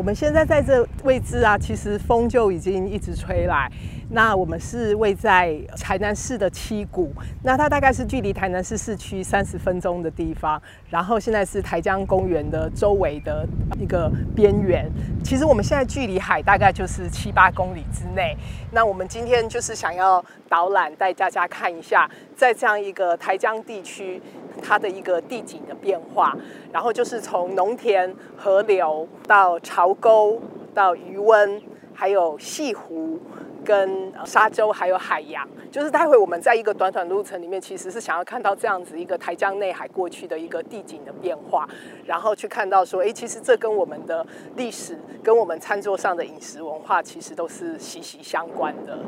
我们现在在这位置啊，其实风就已经一直吹来。那我们是位在台南市的七股，那它大概是距离台南市市区三十分钟的地方。然后现在是台江公园的周围的一个边缘。其实我们现在距离海大概就是七八公里之内。那我们今天就是想要导览带大家看一下，在这样一个台江地区它的一个地景的变化。然后就是从农田、河流到潮沟，到余温，还有西湖。跟沙洲还有海洋，就是待会我们在一个短短路程里面，其实是想要看到这样子一个台江内海过去的一个地景的变化，然后去看到说，哎，其实这跟我们的历史，跟我们餐桌上的饮食文化，其实都是息息相关的。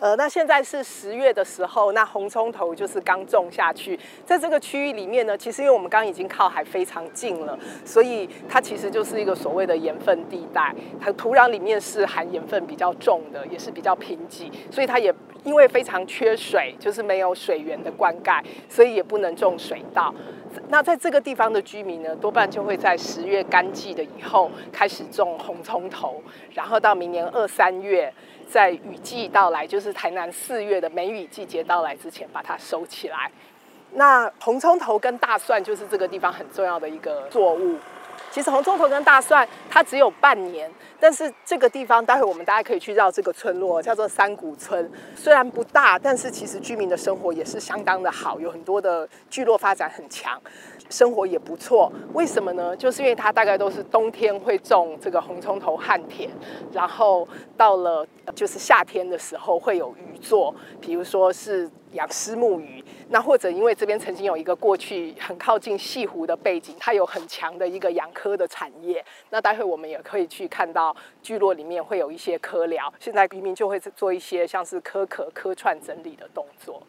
呃，那现在是十月的时候，那红葱头就是刚种下去，在这个区域里面呢，其实因为我们刚已经靠海非常近了，所以它其实就是一个所谓的盐分地带，它土壤里面是含盐分比较重的，也是比较贫瘠，所以它也因为非常缺水，就是没有水源的灌溉，所以也不能种水稻。那在这个地方的居民呢，多半就会在十月干季的以后开始种红葱头，然后到明年二三月。在雨季到来，就是台南四月的梅雨季节到来之前，把它收起来。那红葱头跟大蒜就是这个地方很重要的一个作物。其实红葱头跟大蒜它只有半年，但是这个地方待会我们大家可以去绕这个村落，叫做山谷村。虽然不大，但是其实居民的生活也是相当的好，有很多的聚落发展很强。生活也不错，为什么呢？就是因为它大概都是冬天会种这个红葱头旱田，然后到了就是夏天的时候会有鱼做，比如说是养丝木鱼，那或者因为这边曾经有一个过去很靠近西湖的背景，它有很强的一个养科的产业。那待会我们也可以去看到聚落里面会有一些科疗，现在渔民就会做一些像是科壳、科串整理的动作。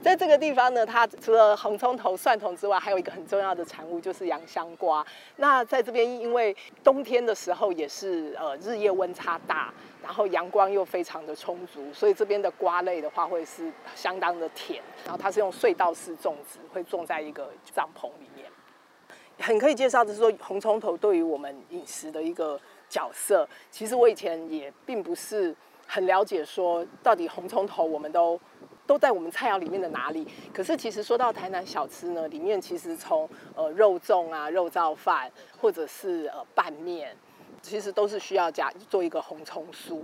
在这个地方呢，它除了红葱头、蒜头之外，还有一个很重要的产物就是洋香瓜。那在这边，因为冬天的时候也是呃日夜温差大，然后阳光又非常的充足，所以这边的瓜类的话会是相当的甜。然后它是用隧道式种植，会种在一个帐篷里面。很可以介绍的是说，红葱头对于我们饮食的一个角色。其实我以前也并不是很了解，说到底红葱头我们都。都在我们菜肴里面的哪里？可是其实说到台南小吃呢，里面其实从呃肉粽啊、肉燥饭，或者是呃拌面，其实都是需要加做一个红葱酥。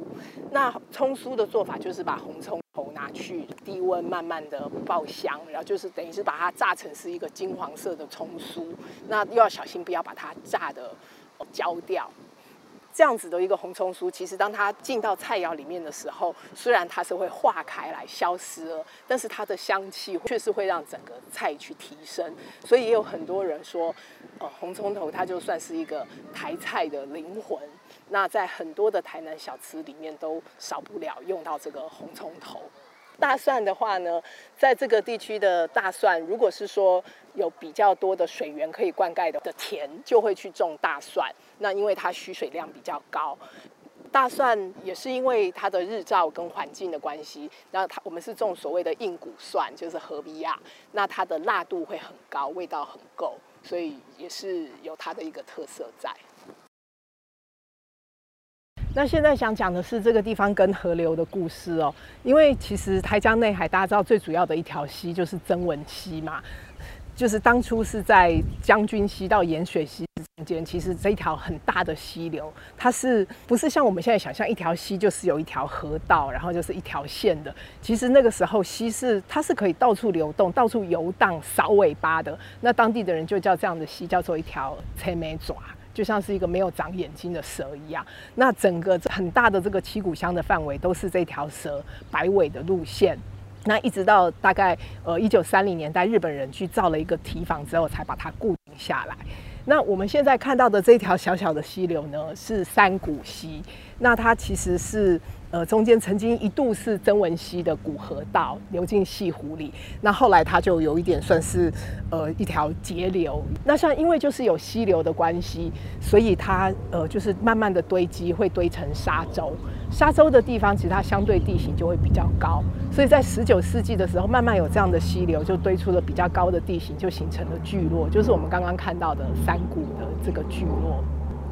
那葱酥的做法就是把红葱头拿去低温慢慢的爆香，然后就是等于是把它炸成是一个金黄色的葱酥。那又要小心不要把它炸的焦掉。这样子的一个红葱酥，其实当它进到菜肴里面的时候，虽然它是会化开来消失了，但是它的香气却是会让整个菜去提升。所以也有很多人说，呃，红葱头它就算是一个台菜的灵魂。那在很多的台南小吃里面都少不了用到这个红葱头。大蒜的话呢，在这个地区的大蒜，如果是说有比较多的水源可以灌溉的的田，就会去种大蒜。那因为它需水量比较高，大蒜也是因为它的日照跟环境的关系，那它我们是种所谓的硬骨蒜，就是河比亚，那它的辣度会很高，味道很够，所以也是有它的一个特色在。那现在想讲的是这个地方跟河流的故事哦，因为其实台江内海大家知道最主要的一条溪就是曾文溪嘛，就是当初是在将军溪到盐水溪间，其实这一条很大的溪流，它是不是像我们现在想象一条溪就是有一条河道，然后就是一条线的？其实那个时候溪是它是可以到处流动、到处游荡、扫尾巴的，那当地的人就叫这样的溪叫做一条车眉爪。就像是一个没有长眼睛的蛇一样，那整个很大的这个七股乡的范围都是这条蛇摆尾的路线。那一直到大概呃一九三零年代，日本人去造了一个堤防之后，才把它固定下来。那我们现在看到的这条小小的溪流呢，是三股溪。那它其实是。呃，中间曾经一度是曾文溪的古河道流进西湖里，那后来它就有一点算是呃一条截流。那像因为就是有溪流的关系，所以它呃就是慢慢的堆积，会堆成沙洲。沙洲的地方其实它相对地形就会比较高，所以在十九世纪的时候，慢慢有这样的溪流就堆出了比较高的地形，就形成了聚落，就是我们刚刚看到的山谷的这个聚落。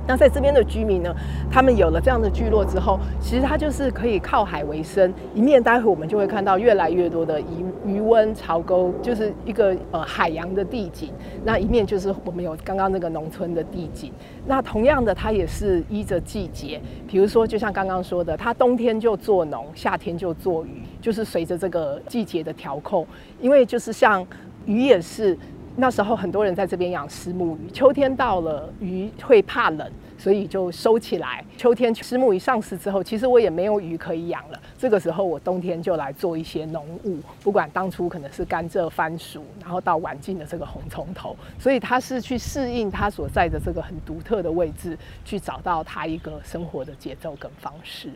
那在这边的居民呢，他们有了这样的聚落之后，其实他就是可以靠海为生。一面待会我们就会看到越来越多的渔渔温潮沟，就是一个呃海洋的地景。那一面就是我们有刚刚那个农村的地景。那同样的，它也是依着季节，比如说就像刚刚说的，它冬天就做农，夏天就做鱼，就是随着这个季节的调控。因为就是像鱼也是。那时候很多人在这边养石目鱼，秋天到了，鱼会怕冷，所以就收起来。秋天石目鱼上市之后，其实我也没有鱼可以养了。这个时候我冬天就来做一些农务，不管当初可能是甘蔗、番薯，然后到晚近的这个红葱头，所以它是去适应它所在的这个很独特的位置，去找到它一个生活的节奏跟方式。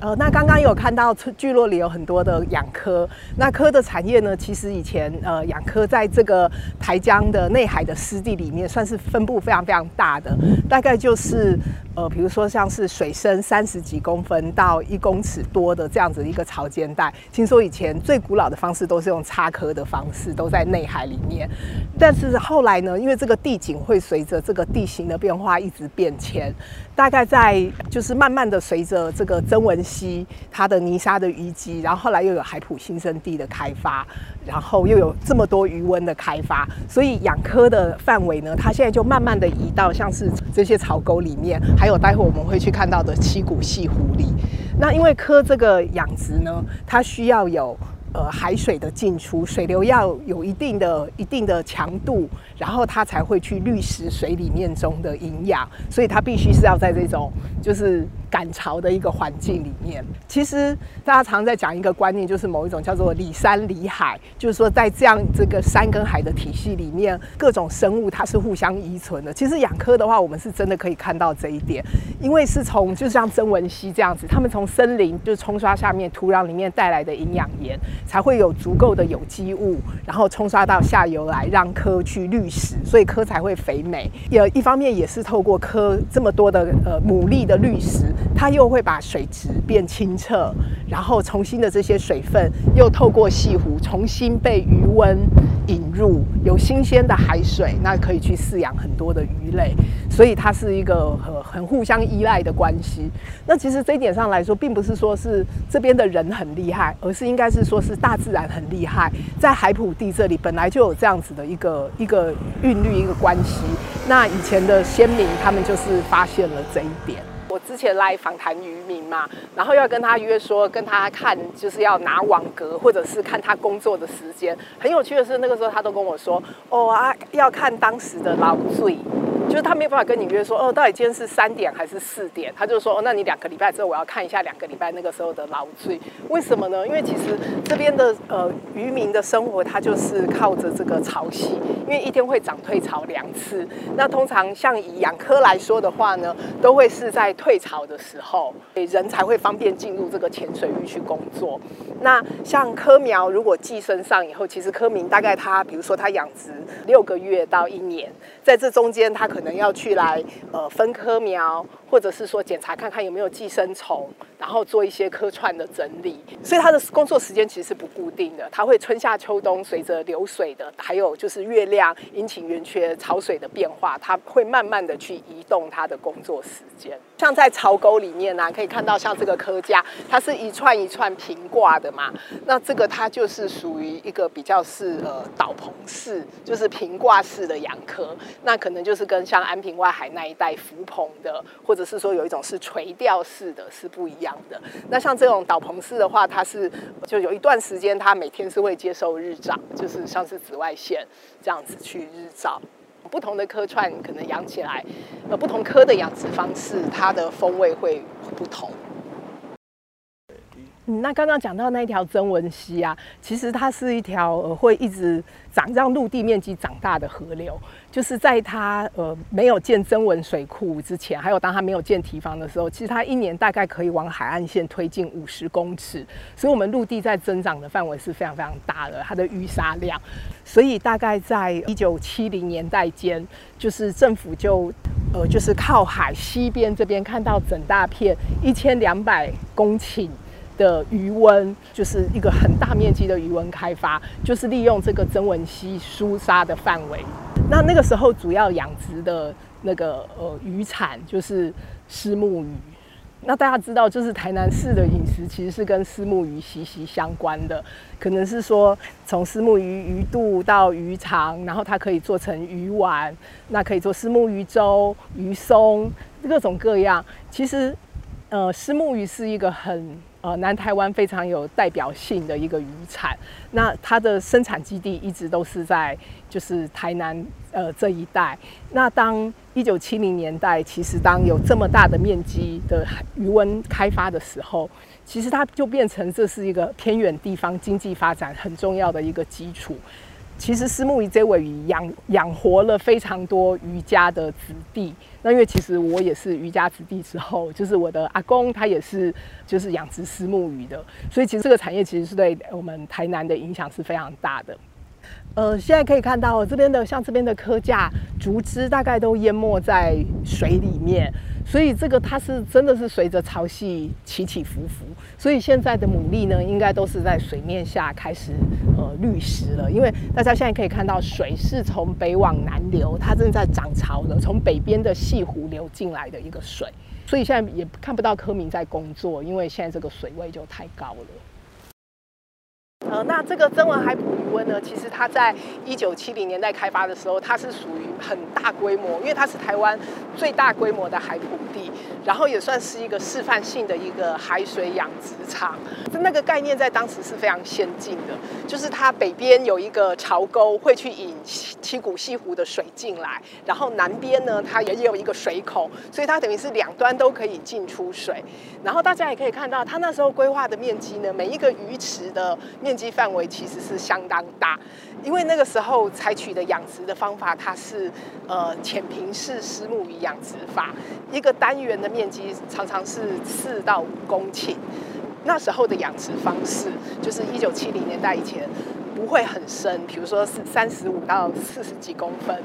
呃，那刚刚有看到聚落里有很多的养科，那科的产业呢，其实以前呃养科在这个台江的内海的湿地里面，算是分布非常非常大的，大概就是呃，比如说像是水深三十几公分到一公尺多的这样子一个潮间带。听说以前最古老的方式都是用插科的方式，都在内海里面，但是后来呢，因为这个地景会随着这个地形的变化一直变迁，大概在就是慢慢的随着这个曾文。溪它的泥沙的淤积，然后后来又有海浦新生地的开发，然后又有这么多余温的开发，所以养科的范围呢，它现在就慢慢的移到像是这些草沟里面，还有待会我们会去看到的七股细狐狸。那因为科这个养殖呢，它需要有。呃，海水的进出，水流要有一定的、一定的强度，然后它才会去滤食水里面中的营养，所以它必须是要在这种就是赶潮的一个环境里面。其实大家常在讲一个观念，就是某一种叫做里山里海，就是说在这样这个山跟海的体系里面，各种生物它是互相依存的。其实养科的话，我们是真的可以看到这一点，因为是从就像曾文溪这样子，他们从森林就冲刷下面土壤里面带来的营养盐。才会有足够的有机物，然后冲刷到下游来，让科去滤所以科才会肥美。也一方面也是透过科这么多的呃牡蛎的绿石，它又会把水质变清澈，然后重新的这些水分又透过细湖重新被余温引入，有新鲜的海水，那可以去饲养很多的鱼类，所以它是一个很很互相依赖的关系。那其实这一点上来说，并不是说是这边的人很厉害，而是应该是说是。大自然很厉害，在海普地这里本来就有这样子的一个一个韵律一个关系。那以前的先民他们就是发现了这一点。我之前来访谈渔民嘛，然后要跟他约说跟他看，就是要拿网格或者是看他工作的时间。很有趣的是，那个时候他都跟我说，哦啊，要看当时的劳罪。就是他没有办法跟你约说哦，到底今天是三点还是四点？他就说哦，那你两个礼拜之后我要看一下两个礼拜那个时候的劳罪。为什么呢？因为其实这边的呃渔民的生活，他就是靠着这个潮汐，因为一天会涨退潮两次。那通常像以养科来说的话呢，都会是在退潮的时候，人才会方便进入这个浅水域去工作。那像科苗如果寄生上以后，其实科明大概它比如说它养殖六个月到一年，在这中间它可能要去来呃分科苗，或者是说检查看看有没有寄生虫。然后做一些科串的整理，所以他的工作时间其实是不固定的，他会春夏秋冬随着流水的，还有就是月亮、阴晴圆缺、潮水的变化，他会慢慢的去移动他的工作时间。像在潮沟里面呢，可以看到像这个科架，它是一串一串平挂的嘛，那这个它就是属于一个比较是呃倒棚式，就是平挂式的养科，那可能就是跟像安平外海那一带浮棚的，或只是说有一种是垂钓式的，是不一样。的那像这种导棚式的话，它是就有一段时间，它每天是会接受日照，就是像是紫外线这样子去日照。不同的科串可能养起来，呃，不同科的养殖方式，它的风味会不同。那刚刚讲到那条曾文溪啊，其实它是一条呃会一直长让陆地面积长大的河流。就是在它呃没有建增文水库之前，还有当它没有建堤防的时候，其实它一年大概可以往海岸线推进五十公尺。所以，我们陆地在增长的范围是非常非常大的，它的淤沙量。所以，大概在一九七零年代间，就是政府就呃就是靠海西边这边看到整大片一千两百公顷。的余温就是一个很大面积的余温开发，就是利用这个增文溪疏沙的范围。那那个时候主要养殖的那个呃渔产就是虱目鱼。那大家知道，就是台南市的饮食其实是跟虱目鱼息息相关的，可能是说从虱目鱼鱼肚到鱼肠，然后它可以做成鱼丸，那可以做虱目鱼粥、鱼松，各种各样。其实，呃，虱目鱼是一个很。呃，南台湾非常有代表性的一个渔产，那它的生产基地一直都是在就是台南呃这一带。那当一九七零年代，其实当有这么大的面积的渔温开发的时候，其实它就变成这是一个偏远地方经济发展很重要的一个基础。其实丝木鱼这尾鱼养养活了非常多渔家的子弟。那因为其实我也是渔家子弟之后，就是我的阿公他也是就是养殖丝木鱼的，所以其实这个产业其实是对我们台南的影响是非常大的。呃，现在可以看到这边的像这边的科架竹枝大概都淹没在水里面。所以这个它是真的是随着潮汐起起伏伏，所以现在的牡蛎呢，应该都是在水面下开始呃滤食了。因为大家现在可以看到，水是从北往南流，它正在涨潮了，从北边的西湖流进来的一个水，所以现在也看不到科明在工作，因为现在这个水位就太高了。呃，那这个曾文海捕鱼温呢，其实它在一九七零年代开发的时候，它是属于很大规模，因为它是台湾最大规模的海捕地，然后也算是一个示范性的一个海水养殖场。就那个概念在当时是非常先进的，就是它北边有一个潮沟会去引七股西湖的水进来，然后南边呢它也有一个水口，所以它等于是两端都可以进出水。然后大家也可以看到，它那时候规划的面积呢，每一个鱼池的面积范围其实是相当大，因为那个时候采取的养殖的方法，它是呃浅平式丝木鱼养殖法，一个单元的面积常常是四到五公顷。那时候的养殖方式，就是一九七零年代以前不会很深，比如说是三十五到四十几公分。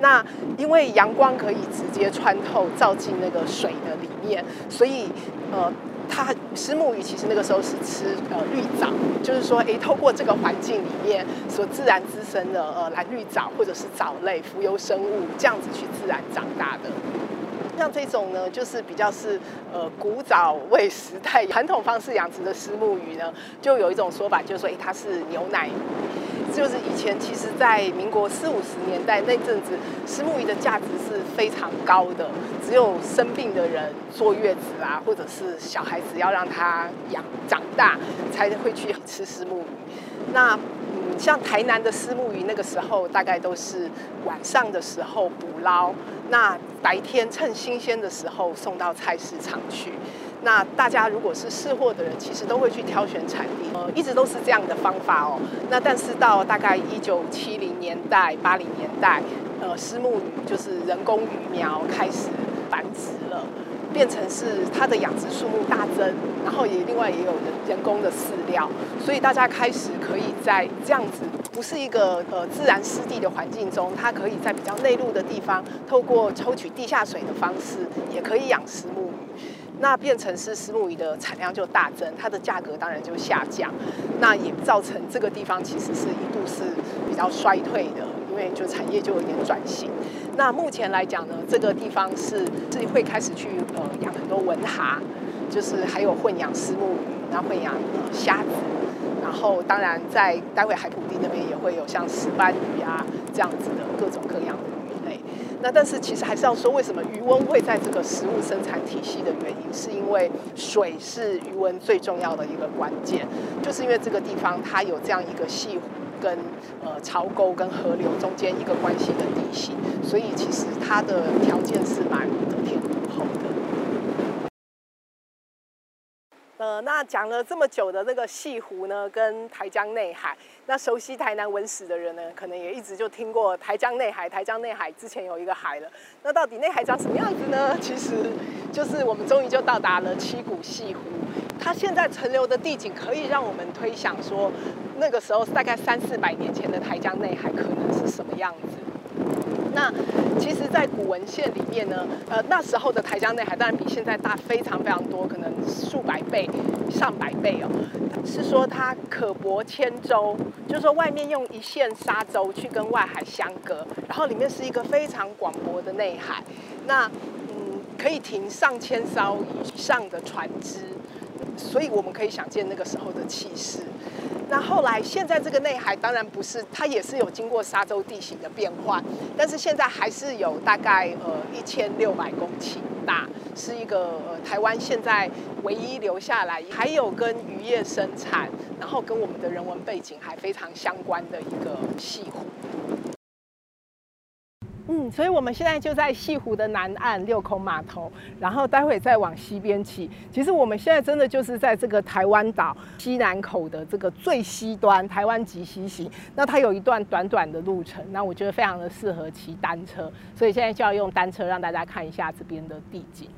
那因为阳光可以直接穿透照进那个水的里面，所以呃。它石目鱼其实那个时候是吃呃绿藻，就是说，哎，透过这个环境里面所自然滋生的呃蓝绿藻或者是藻类浮游生物，这样子去自然长大的。像这种呢，就是比较是呃古早味时代传统方式养殖的石目鱼呢，就有一种说法，就是说，哎，它是牛奶鱼。就是以前，其实，在民国四五十年代那阵子，石目鱼的价值是非常高的。只有生病的人坐月子啊，或者是小孩子要让他养长大，才会去吃石目鱼。那嗯，像台南的石目鱼，那个时候大概都是晚上的时候捕捞，那白天趁新鲜的时候送到菜市场去。那大家如果是试货的人，其实都会去挑选产地，呃，一直都是这样的方法哦。那但是到大概一九七零年代、八零年代，呃，私木鱼就是人工鱼苗开始繁殖了，变成是它的养殖数目大增，然后也另外也有人人工的饲料，所以大家开始可以在这样子不是一个呃自然湿地的环境中，它可以在比较内陆的地方，透过抽取地下水的方式，也可以养丝木。那变成是石目鱼的产量就大增，它的价格当然就下降，那也造成这个地方其实是一度是比较衰退的，因为就产业就有点转型。那目前来讲呢，这个地方是是会开始去呃养很多文蛤，就是还有混养石目鱼，然后混养呃虾子，然后当然在待会海普地那边也会有像石斑鱼啊这样子的各种各样的。那但是其实还是要说，为什么余温会在这个食物生产体系的原因，是因为水是余温最重要的一个关键，就是因为这个地方它有这样一个细湖跟呃潮沟跟河流中间一个关系的地形，所以其实它的条件是蛮得天独厚的。那讲了这么久的那个西湖呢，跟台江内海，那熟悉台南文史的人呢，可能也一直就听过台江内海。台江内海之前有一个海了，那到底内海长什么样子呢？其实就是我们终于就到达了七股西湖，它现在存留的地景可以让我们推想说，那个时候大概三四百年前的台江内海可能是什么样子。那其实，在古文献里面呢，呃，那时候的台江内海当然比现在大非常非常多，可能数百倍、上百倍哦。是说它可泊千舟，就是说外面用一线沙洲去跟外海相隔，然后里面是一个非常广博的内海。那嗯，可以停上千艘以上的船只，所以我们可以想见那个时候的气势。那后来，现在这个内海当然不是，它也是有经过沙洲地形的变化，但是现在还是有大概呃一千六百公顷大，是一个呃台湾现在唯一留下来还有跟渔业生产，然后跟我们的人文背景还非常相关的一个西湖。嗯，所以我们现在就在西湖的南岸六孔码头，然后待会再往西边骑。其实我们现在真的就是在这个台湾岛西南口的这个最西端，台湾极西行。那它有一段短短的路程，那我觉得非常的适合骑单车，所以现在就要用单车让大家看一下这边的地景。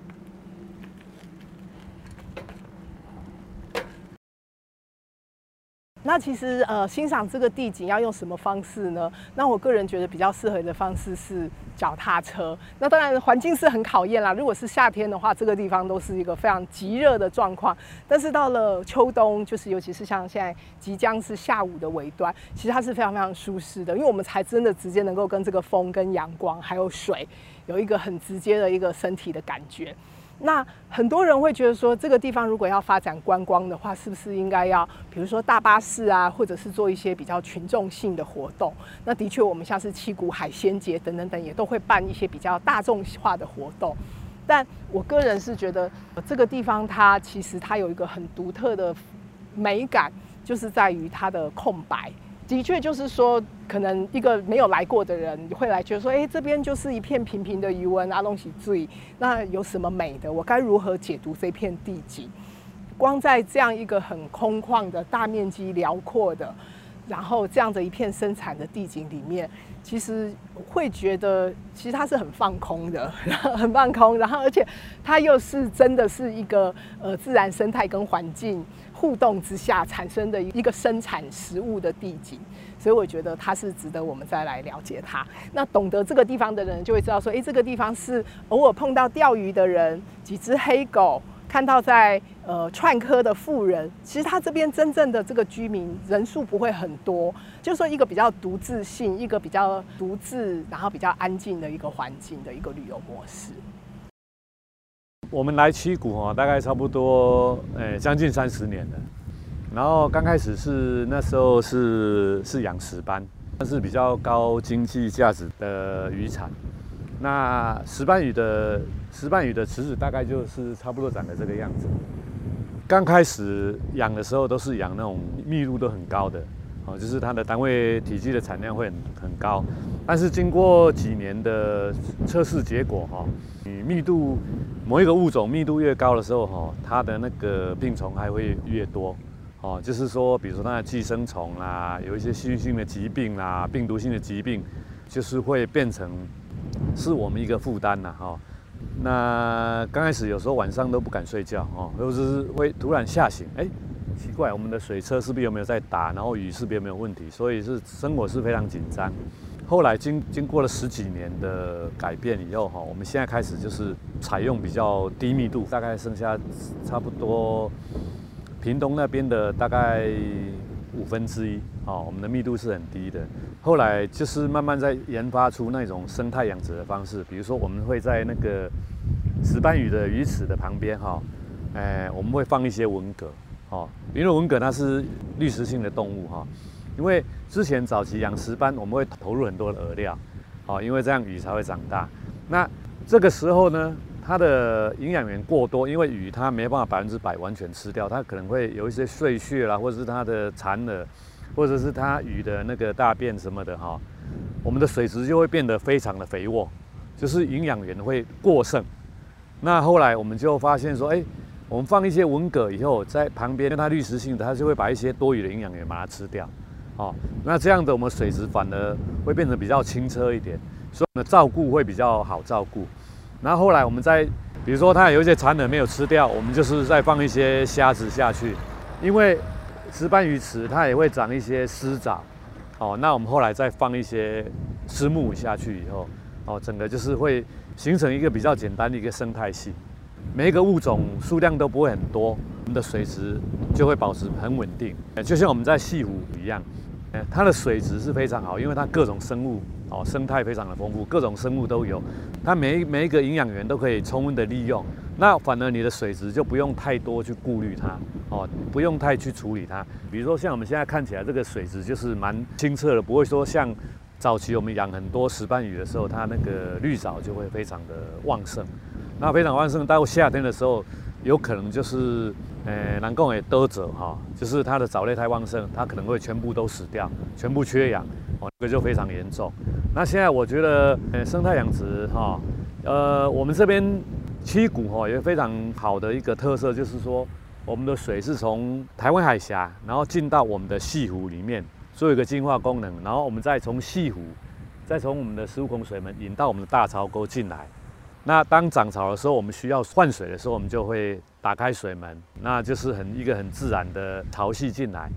那其实呃，欣赏这个地景要用什么方式呢？那我个人觉得比较适合的方式是脚踏车。那当然环境是很考验啦。如果是夏天的话，这个地方都是一个非常极热的状况。但是到了秋冬，就是尤其是像现在即将是下午的尾端，其实它是非常非常舒适的，因为我们才真的直接能够跟这个风、跟阳光还有水有一个很直接的一个身体的感觉。那很多人会觉得说，这个地方如果要发展观光的话，是不是应该要，比如说大巴士啊，或者是做一些比较群众性的活动？那的确，我们像是七股海鲜节等等等，也都会办一些比较大众化的活动。但我个人是觉得，这个地方它其实它有一个很独特的美感，就是在于它的空白。的确，就是说，可能一个没有来过的人会来觉得说，哎，这边就是一片平平的余温，阿龙喜醉，那有什么美的？我该如何解读这片地景？光在这样一个很空旷的大面积辽阔的，然后这样的一片生产的地景里面，其实会觉得，其实它是很放空的，很放空，然后而且它又是真的是一个呃自然生态跟环境。互动之下产生的一个生产食物的地景，所以我觉得它是值得我们再来了解它。那懂得这个地方的人就会知道说，哎，这个地方是偶尔碰到钓鱼的人，几只黑狗，看到在呃串科的富人。其实他这边真正的这个居民人数不会很多，就说一个比较独自性，一个比较独自，然后比较安静的一个环境的一个旅游模式。我们来七股哈，大概差不多诶将近三十年了。然后刚开始是那时候是是养石斑，那是比较高经济价值的渔产。那石斑鱼的石斑鱼的池子大概就是差不多长得这个样子。刚开始养的时候都是养那种密度都很高的，哦，就是它的单位体积的产量会很很高。但是经过几年的测试结果哈。你密度某一个物种密度越高的时候，哈，它的那个病虫还会越多，哦，就是说，比如说它的寄生虫啦，有一些细菌性的疾病啦，病毒性的疾病，就是会变成是我们一个负担呐，哈。那刚开始有时候晚上都不敢睡觉，哦，或者是会突然吓醒，哎，奇怪，我们的水车是不是有没有在打？然后雨是不是有没有问题？所以是生活是非常紧张。后来经经过了十几年的改变以后哈，我们现在开始就是采用比较低密度，大概剩下差不多屏东那边的大概五分之一啊，我们的密度是很低的。后来就是慢慢在研发出那种生态养殖的方式，比如说我们会在那个石斑鱼的鱼池的旁边哈，哎，我们会放一些文蛤，哦，因为文蛤它是滤食性的动物哈。因为之前早期养石斑，我们会投入很多的饵料，好，因为这样鱼才会长大。那这个时候呢，它的营养源过多，因为鱼它没办法百分之百完全吃掉，它可能会有一些碎屑啦，或者是它的残饵，或者是它鱼的那个大便什么的哈，我们的水质就会变得非常的肥沃，就是营养源会过剩。那后来我们就发现说，哎，我们放一些文蛤以后，在旁边，因为它滤食性的，它就会把一些多余的营养源把它吃掉。哦，那这样的我们水质反而会变得比较清澈一点，所以呢照顾会比较好照顾。然后来我们在，比如说它有一些残饵没有吃掉，我们就是再放一些虾子下去，因为石斑鱼池它也会长一些湿藻。哦，那我们后来再放一些丝木下去以后，哦，整个就是会形成一个比较简单的一个生态系，每一个物种数量都不会很多。我们的水质就会保持很稳定。就像我们在西湖一样，它的水质是非常好，因为它各种生物哦，生态非常的丰富，各种生物都有，它每一每一个营养源都可以充分的利用。那反而你的水质就不用太多去顾虑它哦，不用太去处理它。比如说像我们现在看起来这个水质就是蛮清澈的，不会说像早期我们养很多石斑鱼的时候，它那个绿藻就会非常的旺盛。那非常旺盛，到夏天的时候。有可能就是，呃，南贡也得者哈，就是它的藻类太旺盛，它可能会全部都死掉，全部缺氧，哦，这个就非常严重。那现在我觉得，呃，生态养殖哈，呃，我们这边七股哈，有非常好的一个特色，就是说，我们的水是从台湾海峡，然后进到我们的西湖里面，做一个净化功能，然后我们再从西湖，再从我们的十五孔水门引到我们的大槽沟进来。那当涨潮的时候，我们需要换水的时候，我们就会打开水门，那就是很一个很自然的潮汐进来。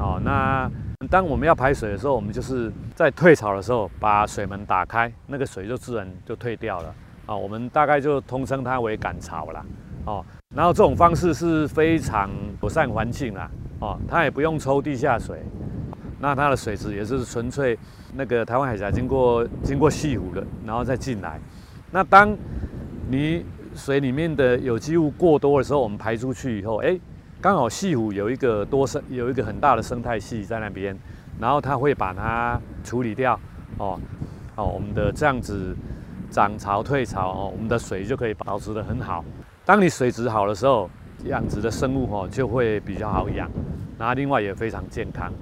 哦，那当我们要排水的时候，我们就是在退潮的时候把水门打开，那个水就自然就退掉了。啊，我们大概就通称它为赶潮了。哦，然后这种方式是非常友善环境啦。哦，它也不用抽地下水，那它的水质也是纯粹那个台湾海峡经过经过西湖的，然后再进来。那当你水里面的有机物过多的时候，我们排出去以后，哎，刚好西湖有一个多生有一个很大的生态系在那边，然后它会把它处理掉，哦，哦，我们的这样子涨潮退潮哦，我们的水就可以保持得很好。当你水质好的时候，养殖的生物哦就会比较好养，那另外也非常健康，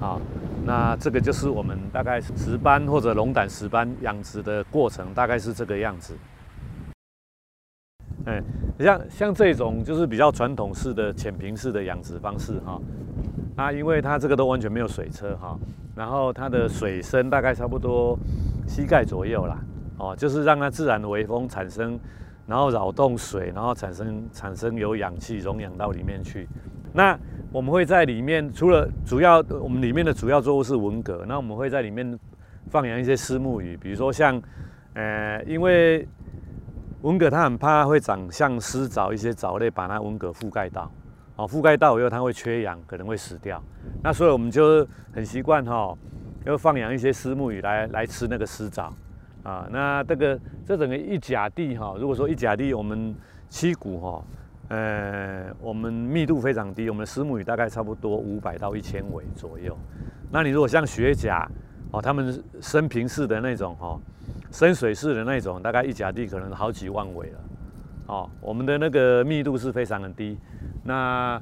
啊。那这个就是我们大概石斑或者龙胆石斑养殖的过程，大概是这个样子。哎，像像这种就是比较传统式的浅平式的养殖方式哈。啊，因为它这个都完全没有水车哈，然后它的水深大概差不多膝盖左右啦。哦，就是让它自然的微风产生，然后扰动水，然后产生产生有氧气溶氧到里面去。那我们会在里面，除了主要我们里面的主要作物是文蛤，那我们会在里面放养一些丝木鱼，比如说像，呃，因为文蛤它很怕会长像丝藻一些藻类把它文蛤覆盖到，哦，覆盖到以后它会缺氧，可能会死掉。那所以我们就很习惯哈，要放养一些丝木鱼来来吃那个丝藻，啊，那这个这整个一甲地哈，如果说一甲地我们七股哈。呃，我们密度非常低，我们的石母鱼大概差不多五百到一千尾左右。那你如果像雪甲哦，他们深平式的那种哦，深水式的那种，大概一甲地可能好几万尾了。哦，我们的那个密度是非常的低。那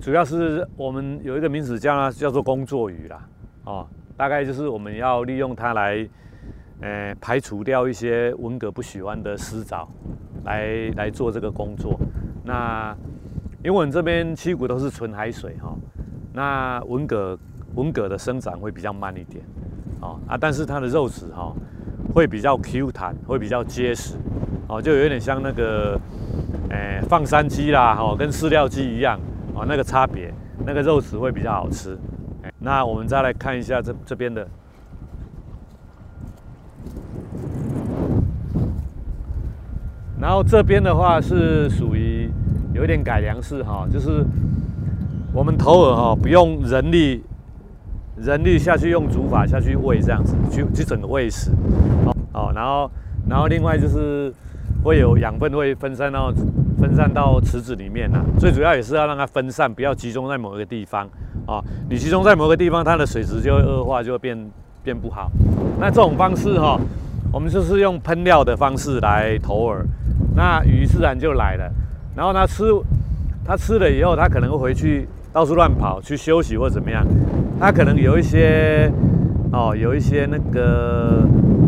主要是我们有一个名词叫它叫做工作鱼啦。哦，大概就是我们要利用它来，呃，排除掉一些文蛤不喜欢的丝藻，来来做这个工作。那因为我们这边七股都是纯海水哈，那文蛤文蛤的生长会比较慢一点，哦啊，但是它的肉质哈会比较 Q 弹，会比较结实，哦，就有点像那个诶放山鸡啦，哈，跟饲料鸡一样，哦，那个差别，那个肉质会比较好吃。那我们再来看一下这这边的。然后这边的话是属于有一点改良式哈，就是我们头饵哈不用人力，人力下去用竹筏下去喂这样子，去去整个喂食，哦，然后然后另外就是会有养分会分散到分散到池子里面呐，最主要也是要让它分散，不要集中在某一个地方啊，你集中在某个地方，它的水质就会恶化，就会变变不好。那这种方式哈，我们就是用喷料的方式来投饵。那鱼自然就来了，然后它吃，它吃了以后，它可能会回去到处乱跑去休息或怎么样，它可能有一些哦，有一些那个，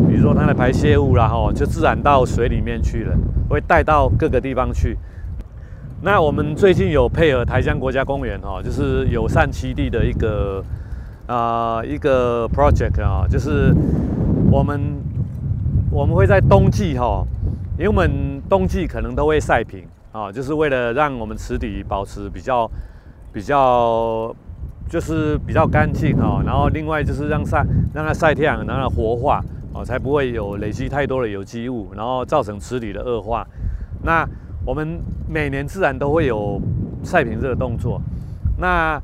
比如说它的排泄物啦，吼，就自然到水里面去了，会带到各个地方去。那我们最近有配合台江国家公园哈，就是友善栖地的一个啊一个 project 啊，就是我们我们会在冬季哈。因为我们冬季可能都会晒平啊，就是为了让我们池底保持比较比较就是比较干净哈，然后另外就是让晒让它晒太阳，让它活化啊，才不会有累积太多的有机物，然后造成池底的恶化。那我们每年自然都会有晒瓶这个动作。那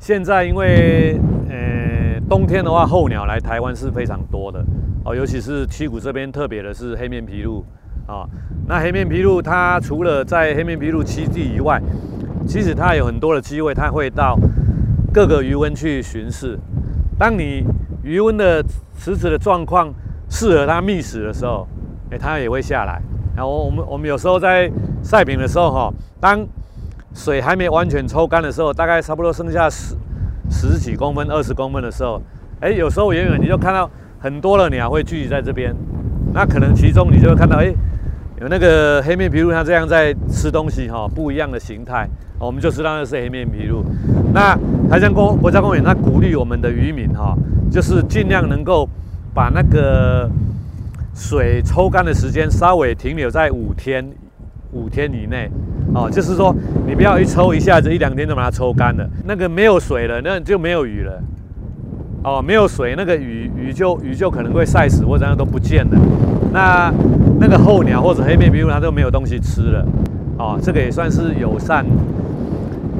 现在因为呃冬天的话，候鸟来台湾是非常多的哦，尤其是七股这边特别的是黑面琵鹭啊。那黑面琵鹭它除了在黑面琵鹭栖地以外，其实它有很多的机会，它会到各个鱼温去巡视。当你鱼温的池子的状况适合它觅食的时候，哎，它也会下来。然后我们我们有时候在晒饼的时候哈，当水还没完全抽干的时候，大概差不多剩下十十几公分、二十公分的时候，哎，有时候远远你就看到很多的鸟会聚集在这边，那可能其中你就会看到，哎，有那个黑面琵鹭它这样在吃东西哈，不一样的形态，我们就知道那是黑面琵鹭。那台江公国家公园它鼓励我们的渔民哈，就是尽量能够把那个水抽干的时间稍微停留在五天。五天以内，哦，就是说你不要一抽一下子一两天就把它抽干了，那个没有水了，那就没有鱼了，哦，没有水，那个鱼鱼就鱼就可能会晒死或者样都不见了，那那个候鸟或者黑面琵鹭它都没有东西吃了，哦，这个也算是友善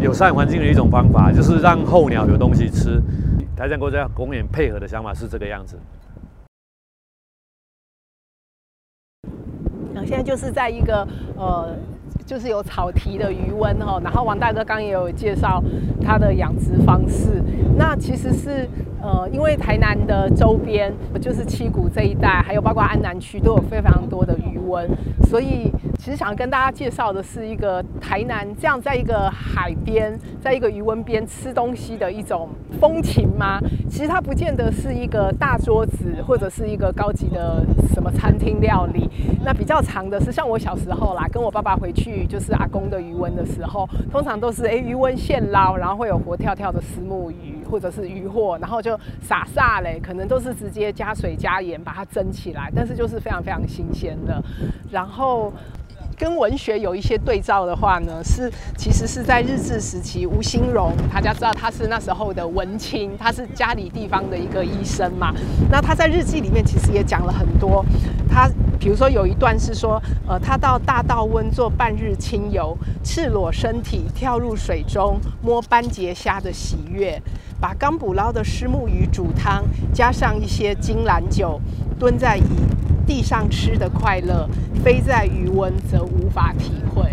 友善环境的一种方法，就是让候鸟有东西吃。台江国家公园配合的想法是这个样子。现在就是在一个呃，就是有草蹄的余温哈，然后王大哥刚也有介绍他的养殖方式，那其实是。呃，因为台南的周边就是七股这一带，还有包括安南区都有非常多的余温，所以其实想跟大家介绍的是一个台南这样在一个海边，在一个渔温边吃东西的一种风情吗？其实它不见得是一个大桌子或者是一个高级的什么餐厅料理，那比较长的是像我小时候啦，跟我爸爸回去就是阿公的余温的时候，通常都是哎余温现捞，然后会有活跳跳的石目鱼或者是渔货，然后。就撒撒嘞，可能都是直接加水加盐把它蒸起来，但是就是非常非常新鲜的。然后跟文学有一些对照的话呢，是其实是在日治时期，吴兴荣大家知道他是那时候的文青，他是家里地方的一个医生嘛。那他在日记里面其实也讲了很多，他比如说有一段是说，呃，他到大道温做半日清游，赤裸身体跳入水中摸斑节虾的喜悦。把刚捕捞的虱目鱼煮汤，加上一些金兰酒，蹲在椅地上吃的快乐，飞在余温则无法体会。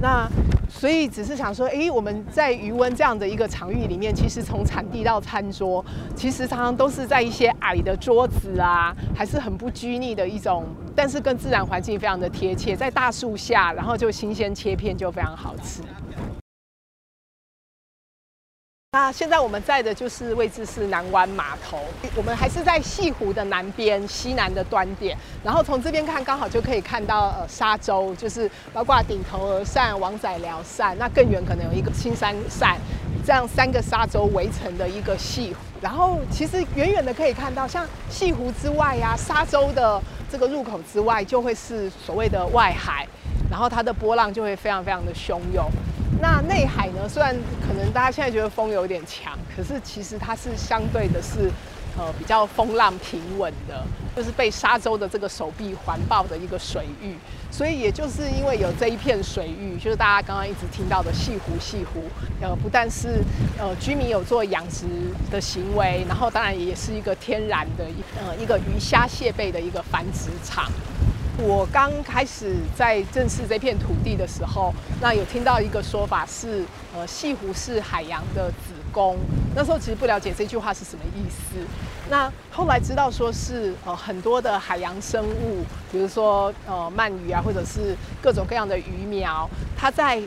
那所以只是想说，诶，我们在余温这样的一个场域里面，其实从产地到餐桌，其实常常都是在一些矮的桌子啊，还是很不拘泥的一种，但是跟自然环境非常的贴切，在大树下，然后就新鲜切片就非常好吃。那现在我们在的就是位置是南湾码头，我们还是在西湖的南边西南的端点，然后从这边看刚好就可以看到呃沙洲，就是包括顶头鹅扇、王仔寮扇，那更远可能有一个青山扇，这样三个沙洲围成的一个西湖。然后其实远远的可以看到，像西湖之外呀，沙洲的这个入口之外，就会是所谓的外海，然后它的波浪就会非常非常的汹涌。那内海呢？虽然可能大家现在觉得风有点强，可是其实它是相对的是，呃，比较风浪平稳的，就是被沙洲的这个手臂环抱的一个水域。所以也就是因为有这一片水域，就是大家刚刚一直听到的西湖，西湖，呃，不但是呃居民有做养殖的行为，然后当然也是一个天然的一呃一个鱼虾蟹贝的一个繁殖场。我刚开始在正视这片土地的时候，那有听到一个说法是，呃，西湖是海洋的子宫。那时候其实不了解这句话是什么意思。那后来知道说是，呃，很多的海洋生物，比如说呃鳗鱼啊，或者是各种各样的鱼苗，它在。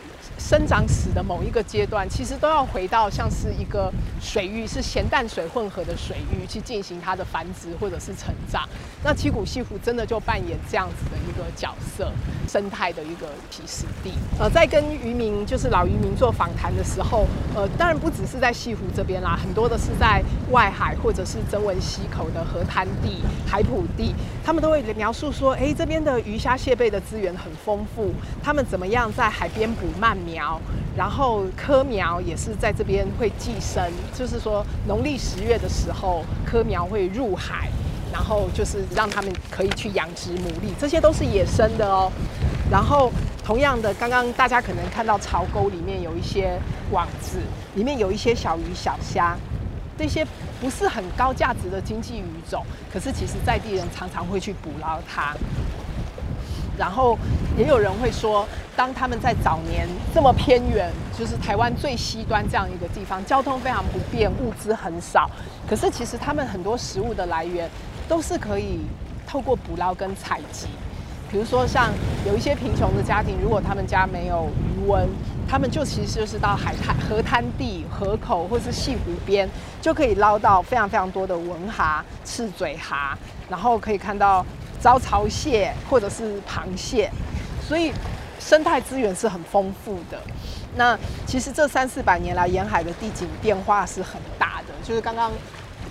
生长史的某一个阶段，其实都要回到像是一个水域，是咸淡水混合的水域去进行它的繁殖或者是成长。那七股西湖真的就扮演这样子的一个角色，生态的一个起始地。呃，在跟渔民，就是老渔民做访谈的时候，呃，当然不只是在西湖这边啦，很多的是在外海或者是曾文溪口的河滩地、海埔地，他们都会描述说，哎，这边的鱼虾蟹贝的资源很丰富，他们怎么样在海边捕鳗鱼苗。然后科苗也是在这边会寄生，就是说农历十月的时候，科苗会入海，然后就是让他们可以去养殖牡蛎，这些都是野生的哦。然后同样的，刚刚大家可能看到潮沟里面有一些网子，里面有一些小鱼小虾，这些不是很高价值的经济鱼种，可是其实在地人常常会去捕捞它。然后也有人会说，当他们在早年这么偏远，就是台湾最西端这样一个地方，交通非常不便，物资很少，可是其实他们很多食物的来源都是可以透过捕捞跟采集。比如说，像有一些贫穷的家庭，如果他们家没有鱼温，他们就其实就是到海滩、河滩地、河口或是西湖边，就可以捞到非常非常多的文蛤、赤嘴蛤，然后可以看到招潮蟹或者是螃蟹，所以生态资源是很丰富的。那其实这三四百年来，沿海的地景变化是很大的，就是刚刚。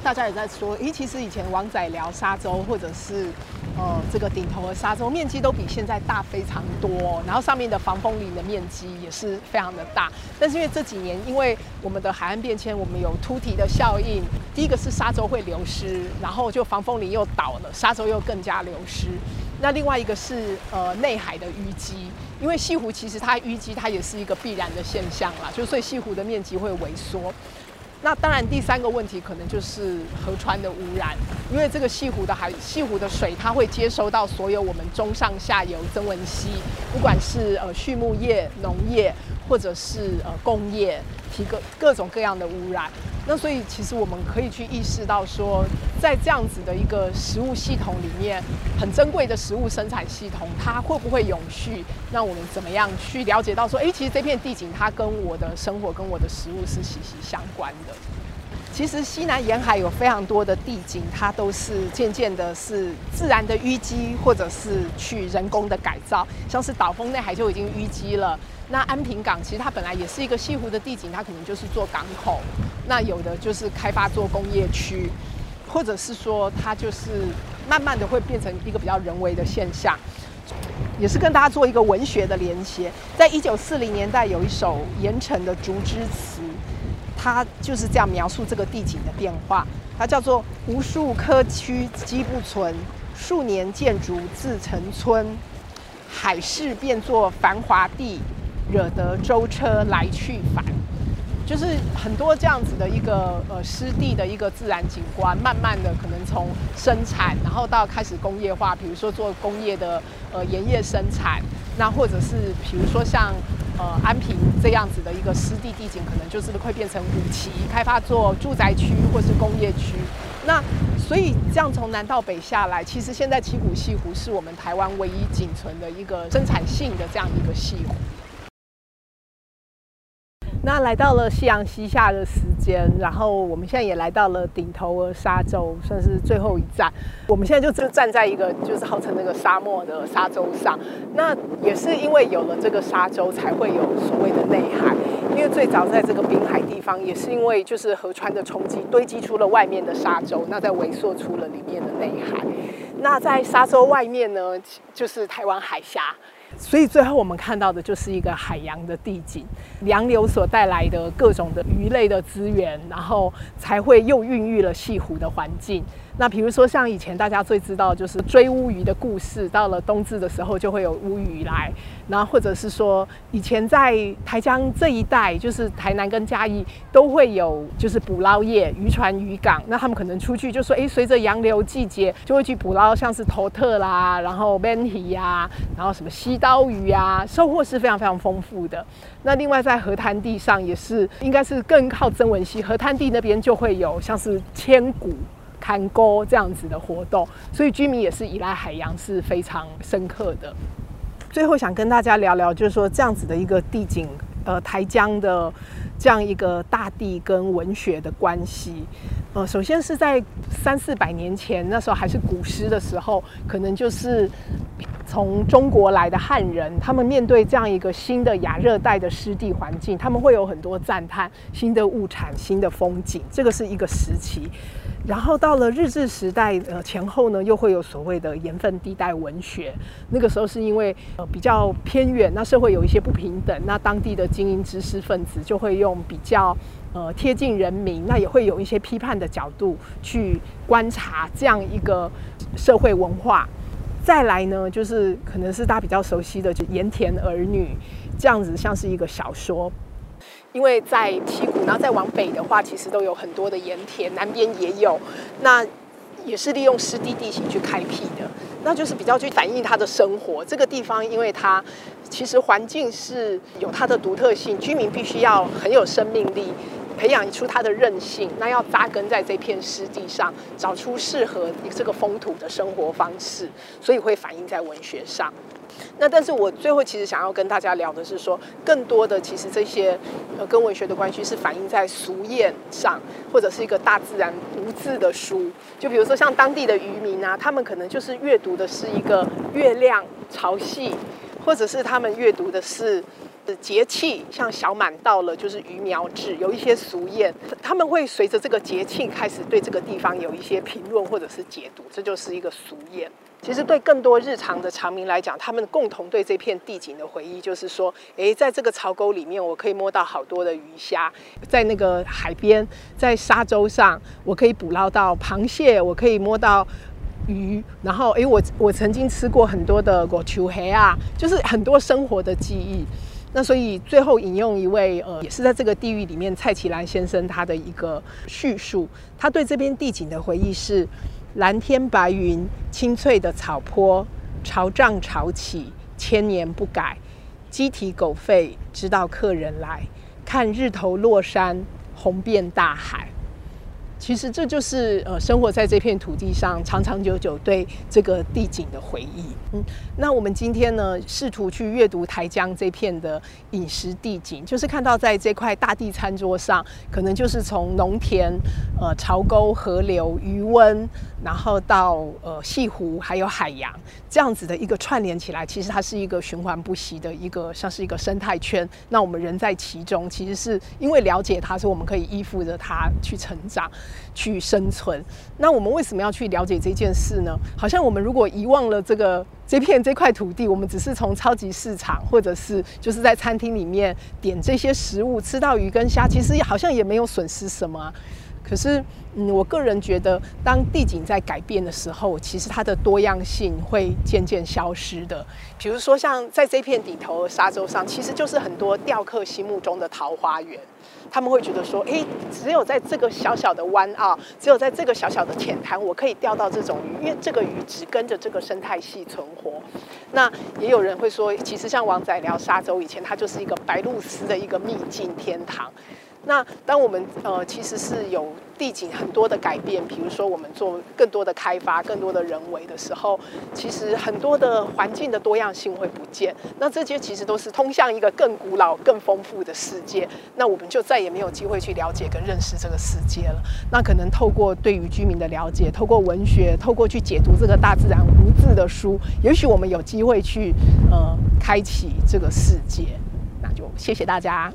大家也在说，诶，其实以前王仔寮沙洲或者是呃这个顶头的沙洲面积都比现在大非常多，然后上面的防风林的面积也是非常的大。但是因为这几年因为我们的海岸变迁，我们有突堤的效应，第一个是沙洲会流失，然后就防风林又倒了，沙洲又更加流失。那另外一个是呃内海的淤积，因为西湖其实它淤积它也是一个必然的现象啦，就所以西湖的面积会萎缩。那当然，第三个问题可能就是河川的污染，因为这个西湖的海、西湖的水，它会接收到所有我们中上下游增温溪，不管是呃畜牧业、农业，或者是呃工业，提各各种各样的污染。那所以，其实我们可以去意识到说，在这样子的一个食物系统里面，很珍贵的食物生产系统，它会不会永续？那我们怎么样去了解到说，哎，其实这片地景它跟我的生活、跟我的食物是息息相关的。其实西南沿海有非常多的地景，它都是渐渐的是自然的淤积，或者是去人工的改造，像是岛峰内海就已经淤积了。那安平港其实它本来也是一个西湖的地景，它可能就是做港口。那有的就是开发做工业区，或者是说它就是慢慢的会变成一个比较人为的现象。也是跟大家做一个文学的连接，在一九四零年代有一首盐城的竹枝词，它就是这样描述这个地景的变化。它叫做“无数科区积不存，数年建筑自成村，海市变作繁华地。”惹得舟车来去烦，就是很多这样子的一个呃湿地的一个自然景观，慢慢的可能从生产，然后到开始工业化，比如说做工业的呃盐业生产，那或者是比如说像呃安平这样子的一个湿地地景，可能就是会变成五期开发做住宅区或是工业区。那所以这样从南到北下来，其实现在七股西湖是我们台湾唯一仅存的一个生产性的这样一个西湖。那来到了夕阳西下的时间，然后我们现在也来到了顶头儿沙洲，算是最后一站。我们现在就就站在一个就是号称那个沙漠的沙洲上。那也是因为有了这个沙洲，才会有所谓的内海。因为最早在这个滨海地方，也是因为就是河川的冲击堆积出了外面的沙洲，那再萎缩出了里面的内海。那在沙洲外面呢，就是台湾海峡。所以最后我们看到的就是一个海洋的地景，洋流所带来的各种的鱼类的资源，然后才会又孕育了西湖的环境。那比如说像以前大家最知道就是追乌鱼的故事，到了冬至的时候就会有乌鱼来，然后或者是说以前在台江这一带，就是台南跟嘉义都会有就是捕捞业、渔船、渔港，那他们可能出去就说，哎，随着洋流季节就会去捕捞，像是头特啦，然后鳗鱼呀，然后什么西刀鱼啊，收获是非常非常丰富的。那另外在河滩地上也是，应该是更靠曾文溪河滩地那边就会有像是千古。看沟这样子的活动，所以居民也是依赖海洋是非常深刻的。最后想跟大家聊聊，就是说这样子的一个地景，呃，台江的这样一个大地跟文学的关系。呃，首先是在三四百年前，那时候还是古诗的时候，可能就是从中国来的汉人，他们面对这样一个新的亚热带的湿地环境，他们会有很多赞叹新的物产、新的风景，这个是一个时期。然后到了日治时代呃前后呢，又会有所谓的盐分地带文学。那个时候是因为呃比较偏远，那社会有一些不平等，那当地的精英知识分子就会用比较呃贴近人民，那也会有一些批判的角度去观察这样一个社会文化。再来呢，就是可能是大家比较熟悉的，就《盐田儿女》这样子，像是一个小说。因为在七股，然后再往北的话，其实都有很多的盐田，南边也有，那也是利用湿地地形去开辟的，那就是比较去反映它的生活。这个地方，因为它其实环境是有它的独特性，居民必须要很有生命力。培养出它的韧性，那要扎根在这片湿地上，找出适合这个风土的生活方式，所以会反映在文学上。那但是我最后其实想要跟大家聊的是说，更多的其实这些呃跟文学的关系是反映在俗谚上，或者是一个大自然无字的书。就比如说像当地的渔民啊，他们可能就是阅读的是一个月亮潮汐，或者是他们阅读的是。节气像小满到了，就是鱼苗制，有一些俗谚，他们会随着这个节气开始对这个地方有一些评论或者是解读，这就是一个俗谚。其实对更多日常的长民来讲，他们共同对这片地景的回忆就是说，诶，在这个槽沟里面，我可以摸到好多的鱼虾；在那个海边，在沙洲上，我可以捕捞到螃蟹，我可以摸到鱼。然后，诶，我我曾经吃过很多的果球黑啊，就是很多生活的记忆。那所以最后引用一位呃，也是在这个地域里面，蔡奇兰先生他的一个叙述，他对这边地景的回忆是：蓝天白云，青翠的草坡，潮涨潮起，千年不改，鸡啼狗吠，知道客人来看日头落山，红遍大海。其实这就是呃，生活在这片土地上长长久久对这个地景的回忆。嗯，那我们今天呢，试图去阅读台江这片的饮食地景，就是看到在这块大地餐桌上，可能就是从农田、呃潮沟、河流、余温，然后到呃西湖，还有海洋这样子的一个串联起来，其实它是一个循环不息的一个，像是一个生态圈。那我们人在其中，其实是因为了解它，所以我们可以依附着它去成长。去生存，那我们为什么要去了解这件事呢？好像我们如果遗忘了这个这片这块土地，我们只是从超级市场或者是就是在餐厅里面点这些食物，吃到鱼跟虾，其实好像也没有损失什么。可是，嗯，我个人觉得，当地景在改变的时候，其实它的多样性会渐渐消失的。比如说，像在这片底头沙洲上，其实就是很多钓客心目中的桃花源。他们会觉得说，哎，只有在这个小小的湾啊，只有在这个小小的浅滩，我可以钓到这种鱼，因为这个鱼只跟着这个生态系存活。那也有人会说，其实像王仔寮沙洲以前，它就是一个白鹭鸶的一个秘境天堂。那当我们呃其实是有地景很多的改变，比如说我们做更多的开发、更多的人为的时候，其实很多的环境的多样性会不见。那这些其实都是通向一个更古老、更丰富的世界。那我们就再也没有机会去了解跟认识这个世界了。那可能透过对于居民的了解，透过文学，透过去解读这个大自然无字的书，也许我们有机会去呃开启这个世界。那就谢谢大家。